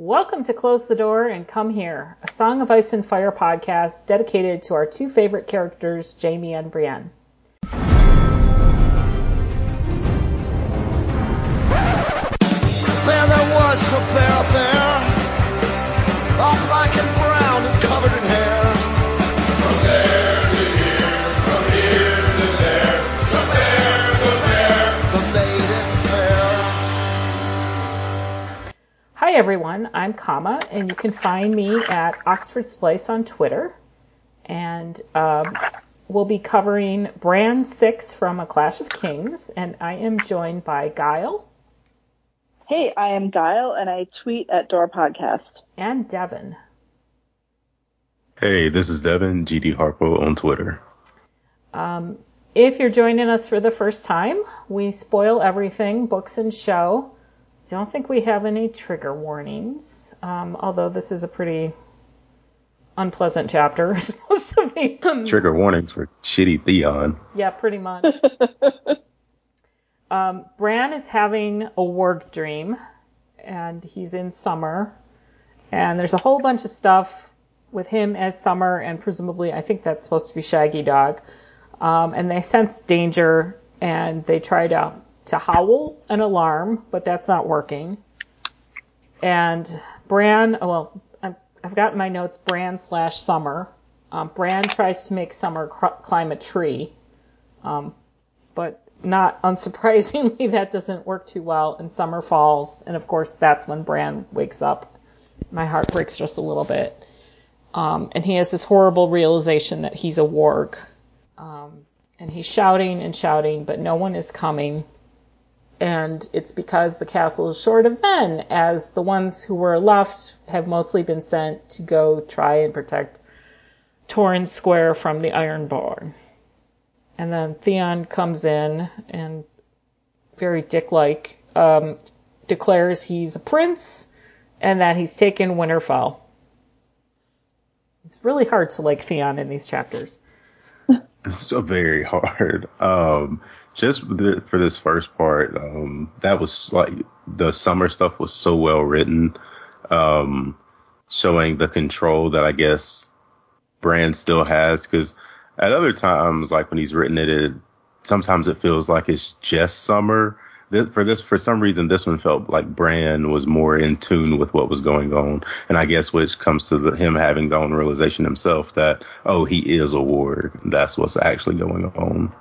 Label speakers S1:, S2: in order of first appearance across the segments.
S1: Welcome to Close the Door and Come Here, a Song of Ice and Fire podcast dedicated to our two favorite characters, Jaime and Brienne.
S2: There, there was
S1: everyone, I'm Kama, and you can find me at Oxford Splice on Twitter. And um, we'll be covering Bran 6 from A Clash of Kings, and I am joined by Guile
S3: Hey, I am Guile, and I tweet at Door Podcast.
S1: and Devin.
S4: Hey, this is Devin, GD Harpo on Twitter.
S1: If you're joining us for the first time, we spoil everything, books and show. Don't think we have any trigger warnings, um, although this is a pretty unpleasant chapter. To be some,
S4: Trigger warnings for shitty Theon.
S1: yeah, pretty much. um, Bran is having a warg dream, and he's in summer, and there's a whole bunch of stuff with him as summer, and presumably, I think that's supposed to be Shaggydog. Um, and they sense danger, and they try to to howl an alarm, but that's not working. And Bran, oh, well, I've, I've got my notes Bran slash Summer. Um, Bran tries to make Summer cr- climb a tree, um, but not unsurprisingly, that doesn't work too well, and Summer falls, and of course, that's when Bran wakes up. My heart breaks just a little bit. Um, and he has this horrible realization that he's a warg. Um, and he's shouting and shouting, but no one is coming. And it's because the castle is short of men, as the ones who were left have mostly been sent to go try and protect Torrhen Square from the Ironborn. And then Theon comes in and, very dick like, um, declares he's a prince and that he's taken Winterfell. It's really hard to like Theon in these chapters.
S4: It's so very hard. Um, just the, for this first part, um, that was like the summer stuff was so well written, um, showing the control that I guess Bran still has. Because at other times, like when he's written it, it sometimes it feels like it's just summer. This, for this, for some reason, this one felt like Bran was more in tune with what was going on, and I guess which comes to the, him having the own realization himself that oh, he is a warg. That's what's actually going on.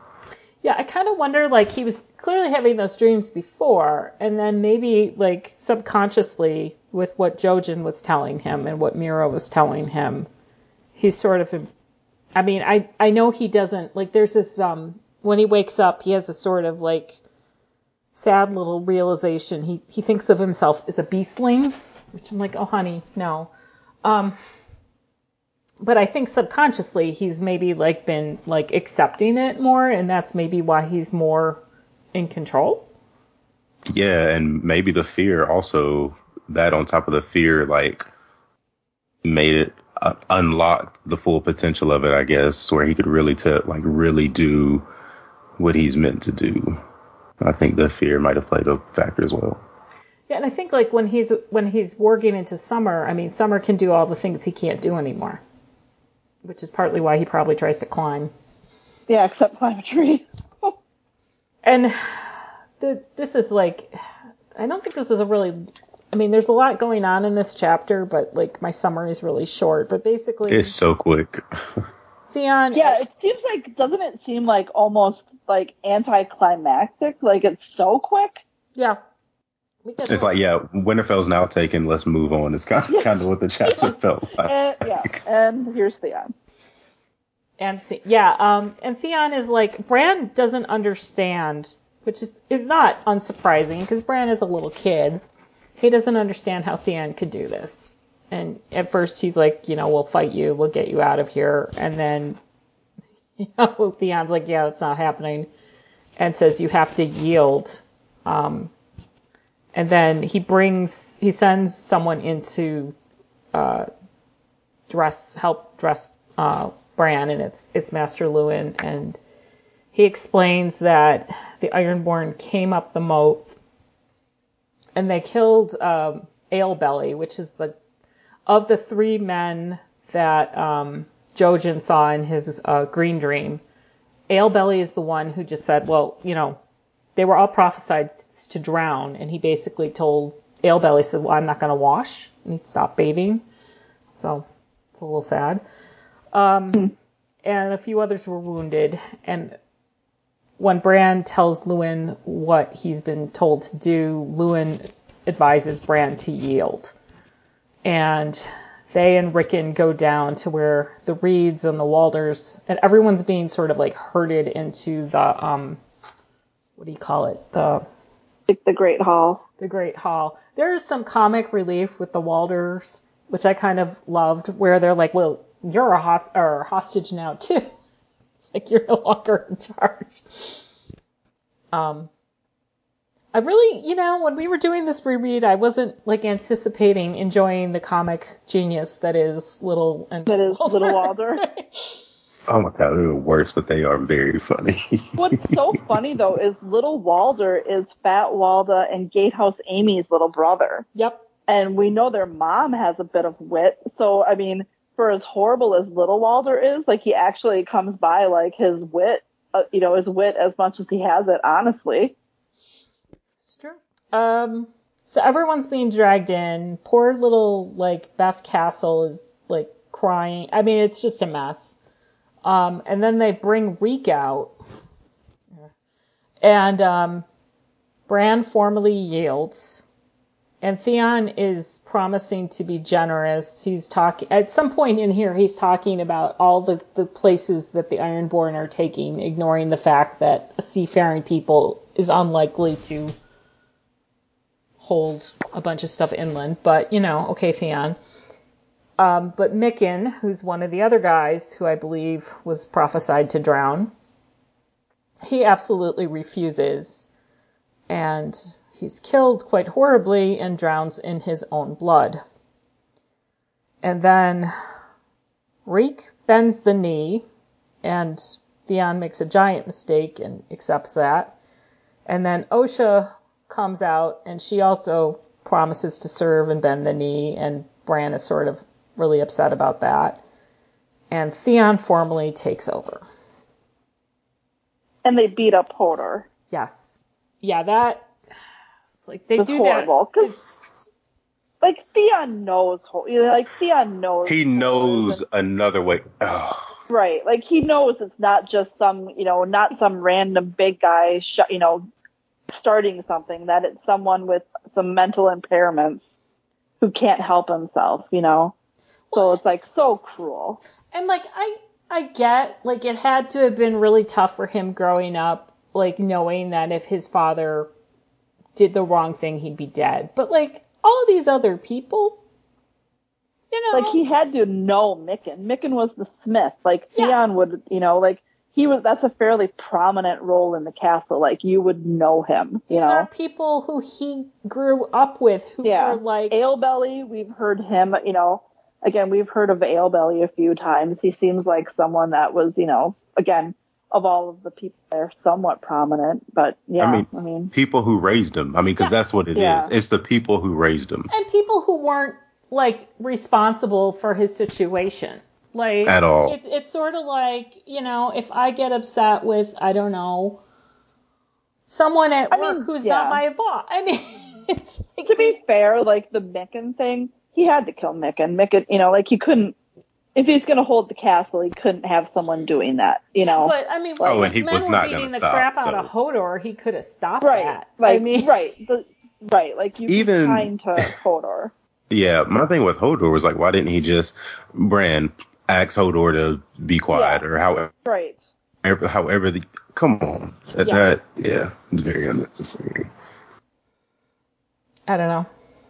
S1: Yeah, I kind of wonder like he was clearly having those dreams before, and then maybe like subconsciously with what Jojen was telling him and what Meera was telling him, he's sort of. I mean, I I know he doesn't like. There's this um when he wakes up, he has a sort of like sad little realization. He he thinks of himself as a beastling, which I'm like, oh honey, no. Um, but I think subconsciously he's maybe like been like accepting it more, and that's maybe why he's more in control.
S4: Yeah, and maybe the fear also that on top of the fear like made it uh, unlocked the full potential of it. I guess where he could really to like really do what he's meant to do. I think the fear might have played a factor as well.
S1: Yeah, and I think like when he's when he's working into summer, I mean, summer can do all the things he can't do anymore, which is partly why he probably tries to climb.
S3: Yeah, except climb a tree.
S1: And the this is like, I don't think this is a really. I mean, there's a lot going on in this chapter, but like my summary is really short. But basically,
S4: It's so quick.
S1: Theon.
S3: yeah, it seems like, doesn't it seem like almost like anticlimactic? Like it's so quick?
S1: yeah. Because-
S4: It's like, yeah, Winterfell's now taken. Let's move on. It's kind of, kind of what the chapter felt like.
S3: And, yeah, and here's Theon.
S1: And see, yeah, um, and Theon is like Bran doesn't understand, which is is not unsurprising because Bran is a little kid. He doesn't understand how Theon could do this. And at first he's like, you know, we'll fight you, we'll get you out of here, and then you know, Theon's like, yeah, that's not happening, and says you have to yield. Um, and then he brings, he sends someone into uh, dress, help dress uh, Bran, and it's it's Maester Luwin, and he explains that the Ironborn came up the moat, and they killed um, Alebelly, which is the of the three men that um, Jojen saw in his uh, green dream. Alebelly is the one who just said, "Well, you know, they were all prophesied to drown," and he basically told Alebelly, "said Well, I'm not going to wash," and he stopped bathing. So it's a little sad. Um, and a few others were wounded, and when Bran tells Luwin what he's been told to do, Luwin advises Bran to yield. And they and Rickon go down to where the Reeds and the Walders and everyone's being sort of like herded into the um what do you call it? The
S3: Like the Great Hall.
S1: the Great Hall. There is some comic relief with the Walders, which I kind of loved, where they're like, "Well, you're a host- or hostage now too." It's like you're no longer in charge. Um, I really, you know, when we were doing this reread, I wasn't like anticipating enjoying the comic genius that is Little and
S3: That is Little Walder.
S4: Oh my god, they're the worst, but they are very funny.
S3: What's so funny though is Little Walder is Fat Walda and Gatehouse Ami's little brother.
S1: Yep.
S3: and we know their mom has a bit of wit. So I mean, for as horrible as Little Walder is, like he actually comes by like his wit, uh, you know, his wit as much as he has it. Honestly,
S1: True. Um, so everyone's being dragged in. Poor little like Beth Cassel is like crying. I mean, it's just a mess. Um, and then they bring Reek out, and um, Bran formally yields. And Theon is promising to be generous. He's talking at some point in here. He's talking about all the, the places that the Ironborn are taking, ignoring the fact that a seafaring people is unlikely to hold a bunch of stuff inland. But you know, okay, Theon. Um, but Mikken, who's one of the other guys who I believe was prophesied to drown, he absolutely refuses, and he's killed quite horribly and drowns in his own blood. And then Reek bends the knee, and Theon makes a giant mistake and accepts that. And then Osha comes out, and she also promises to serve and bend the knee, and Bran is sort of really upset about that. And Theon formally takes over.
S3: and they beat up Hodor.
S1: Yes. Yeah, that. Like they
S3: It's
S1: do
S3: horrible,
S1: that.
S3: 'cause-
S1: It's-
S3: Like Theon knows, Ho- like Theon knows.
S4: he knows
S3: isn't-
S4: another way. Oh,
S3: right? Like he knows it's not just some, you know, not some random big guy, sh- you know, starting something. That it's someone with some mental impairments who can't help himself, you know. So it's like so cruel.
S1: And like I I get like it had to have been really tough for him growing up, like knowing that if his father did the wrong thing, he'd be dead. But like all these other people, you know,
S3: Like he had to know Mikken. Mikken was the smith. Like
S1: Yeah.
S3: Theon would, you know, like he was. That's a fairly prominent role in the castle. Like you would know him,
S1: these
S3: you know.
S1: are people who he grew up with, who
S3: Yeah.
S1: were like,
S3: Alebelly, we've heard him, you know, again, we've heard of Alebelly a few times. He seems like someone that was, you know, again, of all of the people there, somewhat prominent. But yeah,
S4: I
S3: I
S4: mean,
S3: mean,
S4: people who raised him. I mean, because that's what it is.
S3: Yeah.
S4: It's the people who raised him
S1: and people who weren't like responsible for his situation. Like
S4: At all.
S1: It's it's sort of like, you know, if I get upset with, I don't know, someone at
S3: I
S1: work
S3: mean,
S1: who's
S3: yeah.
S1: not my boss. I mean, it's like
S3: to be fair, like the Mikken thing, he had to kill Mikken. Mikken, you know, like he couldn't, if he's going to hold the castle, he couldn't have someone doing that, you know.
S1: But I mean, when
S4: Oh, and
S1: his
S4: he
S1: men
S4: was
S1: were
S4: not
S1: beating
S4: gonna
S1: the
S4: stop,
S1: crap out
S4: so-
S1: of Hodor, he could have stopped
S3: right.
S1: that.
S3: Like,
S1: I mean,
S3: right. The, right. Like you
S4: Even-
S3: Even, kind to Hodor.
S4: Yeah, my thing with Hodor was like, why didn't he just Bran ask Hodor to be quiet
S3: Yeah.
S4: or however,
S3: Right.
S4: however the come on that,
S1: Yeah.
S4: that yeah very unnecessary.
S1: I don't know.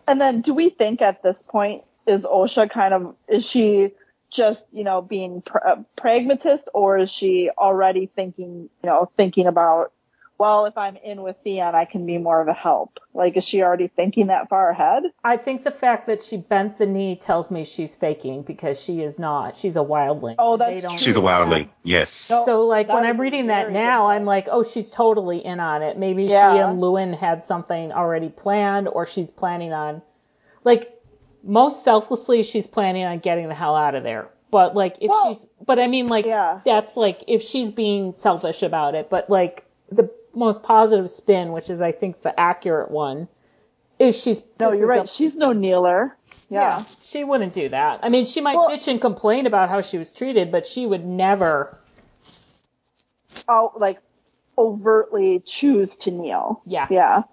S3: And then do we think at this point is Osha kind of is she just you know being pr- pragmatist or is she already thinking you know thinking about well if I'm in with Theon I can be more of a help like is she already thinking that far ahead?
S1: I think the fact that she bent the knee tells me she's faking because she is not. She's a wildling.
S3: Oh, that's true.
S4: She's a wildling. Yes.
S3: No.
S1: So like when I'm reading that now, I'm like, oh, she's totally in on it. Maybe she and Luwin had something already planned, or she's planning on. like most selflessly she's planning on getting the hell out of there. But like if
S3: Well,
S1: she's but I mean like
S3: yeah.
S1: that's like if she's being selfish about it, but like the most positive spin, which is I think the accurate one, is she's
S3: No, you're right.
S1: a-
S3: She's no kneeler.
S1: yeah.
S3: Yeah.
S1: she wouldn't do that. I mean, she might
S3: Well-
S1: bitch and complain about how she was treated, but she would never.
S3: Oh, like overtly choose to kneel.
S1: Yeah.
S3: Yeah.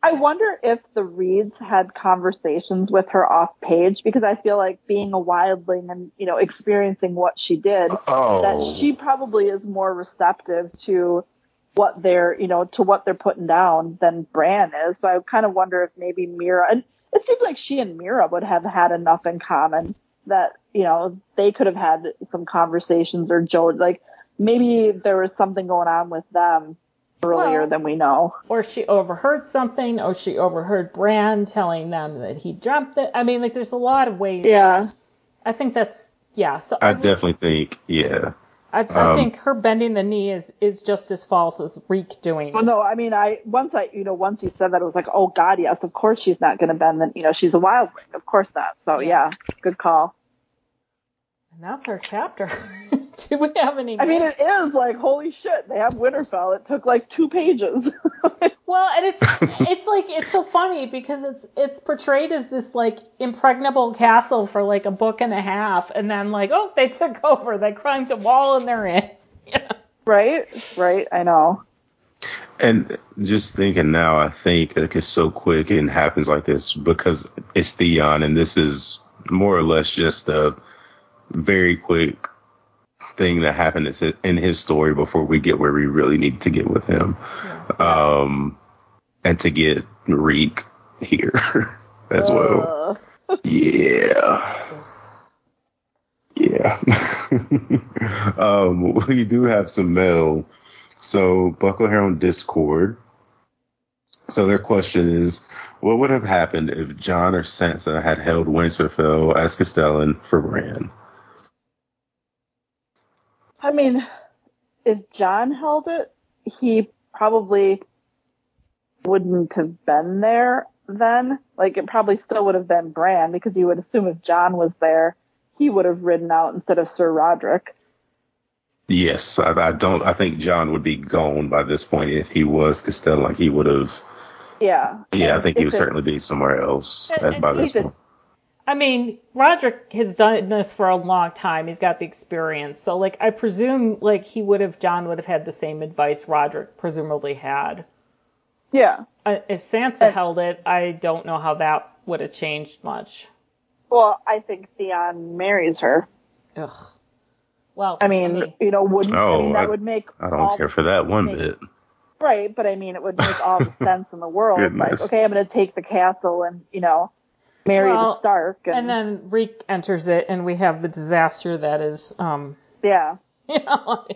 S3: I wonder if the Reeds had conversations with her off page because I feel like being a wildling and, you know, experiencing what she did,
S4: Oh,
S3: that she probably is more receptive to what they're, you know, to what they're putting down than Bran is. So I kind of wonder if maybe Meera, and it seems like she and Meera would have had enough in common that, you know, they could have had some conversations or Joe, like maybe there was something going on with them earlier
S1: Well-
S3: than we know.
S1: Or she overheard something, or she overheard Bran telling them that he jumped it. I mean, like, there's a lot of ways.
S3: Yeah.
S1: I think that's yeah. So
S4: I
S1: I,
S4: definitely think, yeah.
S1: I, I
S4: um,
S1: think her bending the knee is is just as false as Reek doing.
S3: Well, no, I mean, I once I, you know, once you said that, it was like, oh God, yes, of course she's not going to bend. The, you know, she's a wildling, of course not. So yeah, good call.
S1: And that's our chapter. Do we have any?
S3: I mean, it is like holy shit. They have Winterfell. It took like two pages.
S1: well, and it's it's like it's so funny because it's it's portrayed as this like impregnable castle for like a book and a half, and then like oh they took over, they climbed a wall and they're in. Yeah.
S3: right, right. I know.
S4: And just thinking now, I think like it's so quick and happens like this because it's Theon, and this is more or less just a very quick thing that happened in his story before we get where we really need to get with him, um, and to get Reek here as well.
S3: Uh,
S4: Yeah. Yeah. um, we do have some mail. So Buckle here on Discord. So their question is, what would have happened if Jon or Sansa had held Winterfell as Castellan for Bran?
S3: I mean, if Jon held it, he probably wouldn't have been there then. Like it probably still would have been Bran because you would assume if Jon was there, he would have ridden out instead of Sir Roderick.
S4: Yes, I, I don't. I think Jon would be gone by this point if he was Castellan. Like he would have.
S3: Yeah.
S4: Yeah, I think he would
S3: it-
S4: certainly be somewhere else
S1: And-
S4: at,
S1: and
S4: by this point.
S1: I mean, Roderick has done this for a long time. He's got the experience. So, like, I presume, like, he would have, Jon would have had the same advice Roderick presumably had.
S3: Yeah.
S1: Uh, if Sansa held it, I don't know how that would have changed much.
S3: Well, I think Theon marries her.
S1: Ugh. Well,
S3: I mean, you know, wouldn't I
S4: Oh,
S3: mean that
S4: I-
S3: would make
S4: I don't care for that one
S3: make-
S4: bit.
S3: right, but I mean it would make all the sense in the world. Like, okay, I'm going to take the castle and you know marry
S1: Well,
S3: the Stark, and,
S1: and then Reek enters it, and we have the disaster that is, um,
S3: yeah,
S1: you know,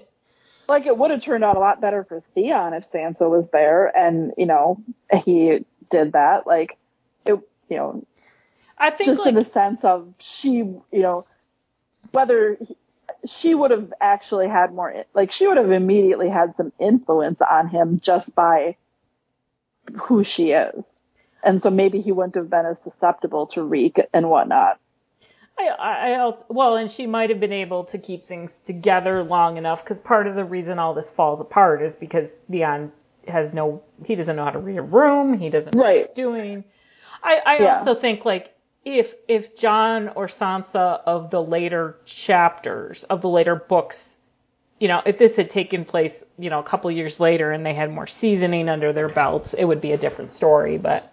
S3: like it would have turned out a lot better for Theon if Sansa was there, and you know he did that. Like, it, you know,
S1: I think
S3: just in the sense of she, you know, whether he, she would have actually had more, like she would have immediately had some influence on him just by who she is. And so maybe he wouldn't have been as susceptible to reek and whatnot.
S1: I, I also, well, and she might have been able to keep things together long enough because part of the reason all this falls apart is because Theon has no, he doesn't know how to read a room, he doesn't know what he's
S3: Right.
S1: doing. I, I
S3: Yeah.
S1: also think like if if Jon or Sansa of the later chapters of the later books, you know, if this had taken place, you know, a couple years later and they had more seasoning under their belts, it would be a different story. But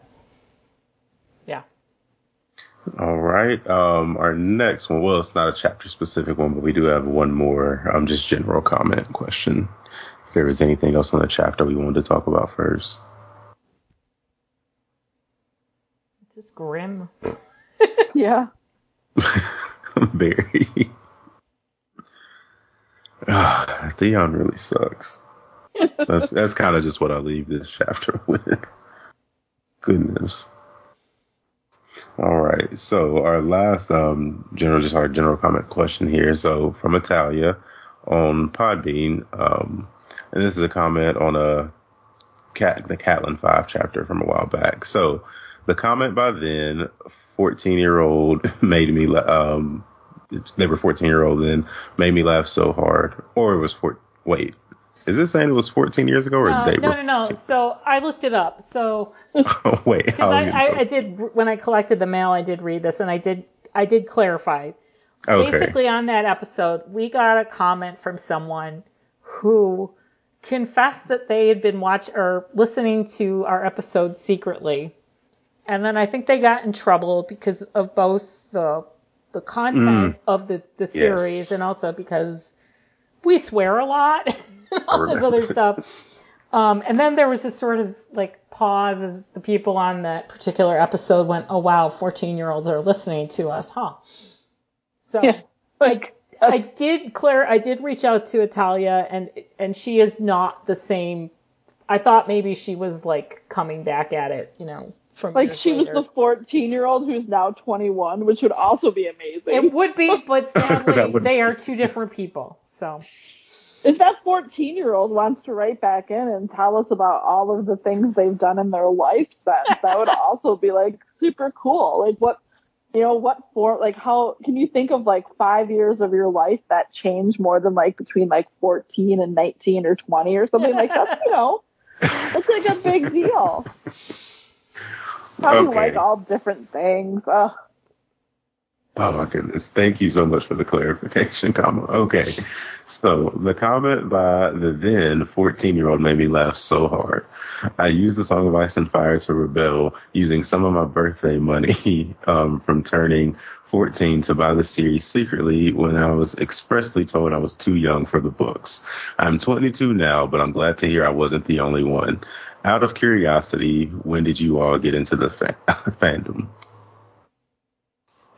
S4: All right. Um, our next one. Well, it's not a chapter specific one, but we do have one more. Um, just general comment question. If there was anything else on the chapter we wanted to talk about first.
S1: this is grim.
S3: Yeah.
S4: Very. Ah, Theon really sucks. That's that's kind of just what I leave this chapter with. Goodness. All right. So our last um general just our general comment question here. So from Italia on Podbean, um, and this is a comment on a cat the Catelyn five chapter from a while back. So the comment by then, 14 year old made me, um, they were 14 year old then, made me laugh so hard. Or it was wait, is this saying it was 14 years ago or uh,
S1: No,
S4: they
S1: no,
S4: were?
S1: no, no. So I looked it up. So
S4: Oh, wait,
S1: I, I, I did when I collected the mail, I did read this, and I did I did clarify.
S4: okay.
S1: Basically, on that episode, we got a comment from someone who confessed that they had been watch or listening to our episode secretly, and then I think they got in trouble because of both the the content mm. of the the series and also because we swear a lot, all this other stuff. Um, and then there was this sort of like pause as the people on that particular episode went, "Oh wow, fourteen year olds are listening to us, huh?" So
S3: Yeah. Like,
S1: I did Claire, I did reach out to Italia, and and she is not the same. I thought maybe she was like coming back at it, you know, from
S3: like she was the 14 year old who's now 21, which would also be amazing.
S1: It would be, but sadly, they are two different people. So
S3: if that 14 year old wants to write back in and tell us about all of the things they've done in their life since, that would also be like super cool. Like what, you know, what for, like how, can you think of like five years of your life that changed more than like between like 14 and 19 or 20 or something like that's, you know, that's like a big deal. Probably
S4: Okay.
S3: like all different things. Ugh.
S4: Oh my goodness. Thank you so much for the clarification, comma. Okay. So the comment by the then 14 year old made me laugh so hard. I used the song of Ice and Fire to rebel using some of my birthday money, um, from turning 14 to buy the series secretly when I was expressly told I was too young for the books. I'm 22 now, but I'm glad to hear I wasn't the only one. Out of curiosity, when did you all get into the fa- fandom?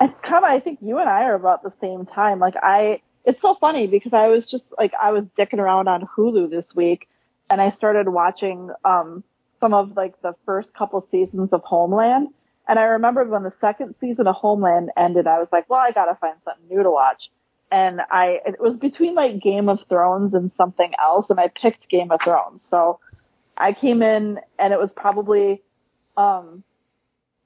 S3: I kind of, I think you and I are about the same time. Like I, it's so funny because I was just like, I was dicking around on Hulu this week and I started watching, um, some of like the first couple seasons of Homeland. And I remembered when the second season of Homeland ended, I was like, well, I gotta find something new to watch. And I, it was between like Game of Thrones and something else and I picked Game of Thrones. So I came in and it was probably, um,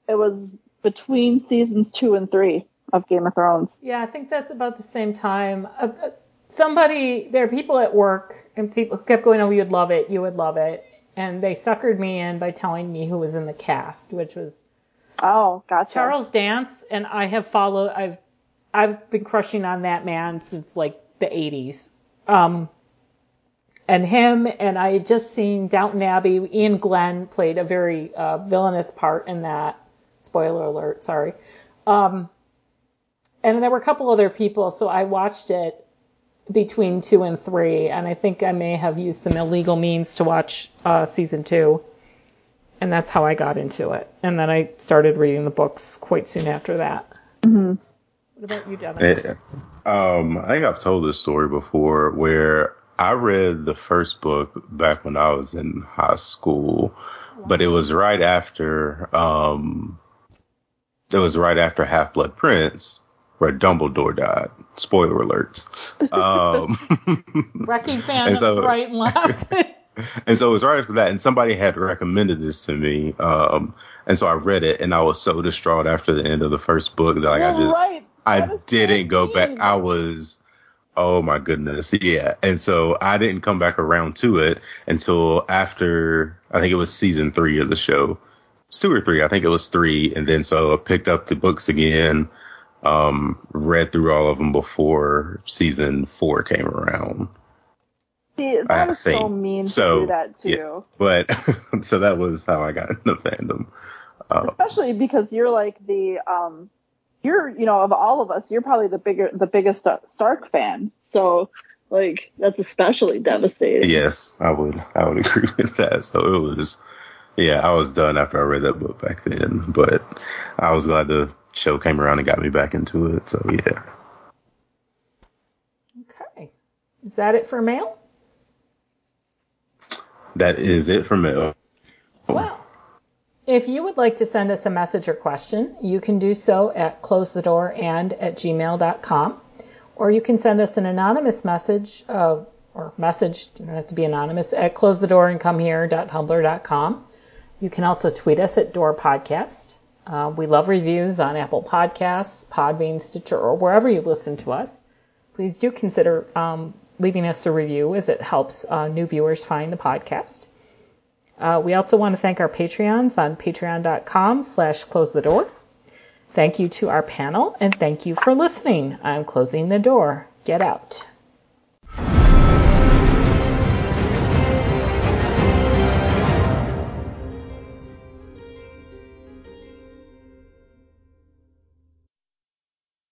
S3: it was between seasons two and three of Game of Thrones.
S1: yeah, I think that's about the same time. Uh, uh, somebody, there are people at work, and people kept going, "Oh, you'd love it, you would love it," and they suckered me in by telling me who was in the cast, which was
S3: Oh, gotcha.
S1: Charles Dance, and I have followed. I've I've been crushing on that man since like the '80s. Um, and him, and I had just seen Downton Abbey. Iain Glen played a very uh, villainous part in that. Spoiler alert, sorry. Um, and there were a couple other people, so I watched it between two and three, and I think I may have used some illegal means to watch uh, season two and that's how I got into it. And then I started reading the books quite soon after that. What about you, Devin?
S4: Yeah. Um, I think I've told this story before where I read the first book back when I was in high school, but it was right after, um, it was right after Half Blood Prince where Dumbledore died. Spoiler alert. Um,
S1: Wrecking fans
S4: And so-
S1: right and left.
S4: and so it was right after that, and somebody had recommended this to me. Um, and so I read it, and I was so distraught after the end of the first book that like I just
S3: right.
S4: I
S3: That is so
S4: didn't go back. I was, oh my goodness, yeah. And so I didn't come back around to it until after I think it was season three of the show, two or three. I think it was three, and then so I picked up the books again, um, read through all of them before season four came around.
S3: See,
S4: I
S3: that is so
S4: think.
S3: mean
S4: So,
S3: to do that too.
S4: yeah. But so that was how I got into fandom. Um,
S3: Especially because you're like the, um, you're, you know, of all of us, you're probably the bigger, the biggest Stark fan. So, like, that's especially devastating.
S4: Yes, I would. I would agree with that. So it was, yeah, I was done after I read that book back then, but I was glad the show came around and got me back into it. So yeah,
S1: okay. Is that it for mail?
S4: that is it for mail.
S1: Wow. If you would like to send us a message or question, you can do so at closethedoorand at gmail.com. Or you can send us an anonymous message, uh, or message, you don't have to be anonymous, at closethedoorandcomehere.tumblr.com. You can also tweet us at Door Podcast. Uh, we love reviews on Apple Podcasts, Podbean, Stitcher, or wherever you listen to us. Please do consider um, leaving us a review as it helps uh, new viewers find the podcast. Uh, we also want to thank our Patreons on patreon.com slash close the door. Thank you to our panel and thank you for listening. I'm closing the door. Get out.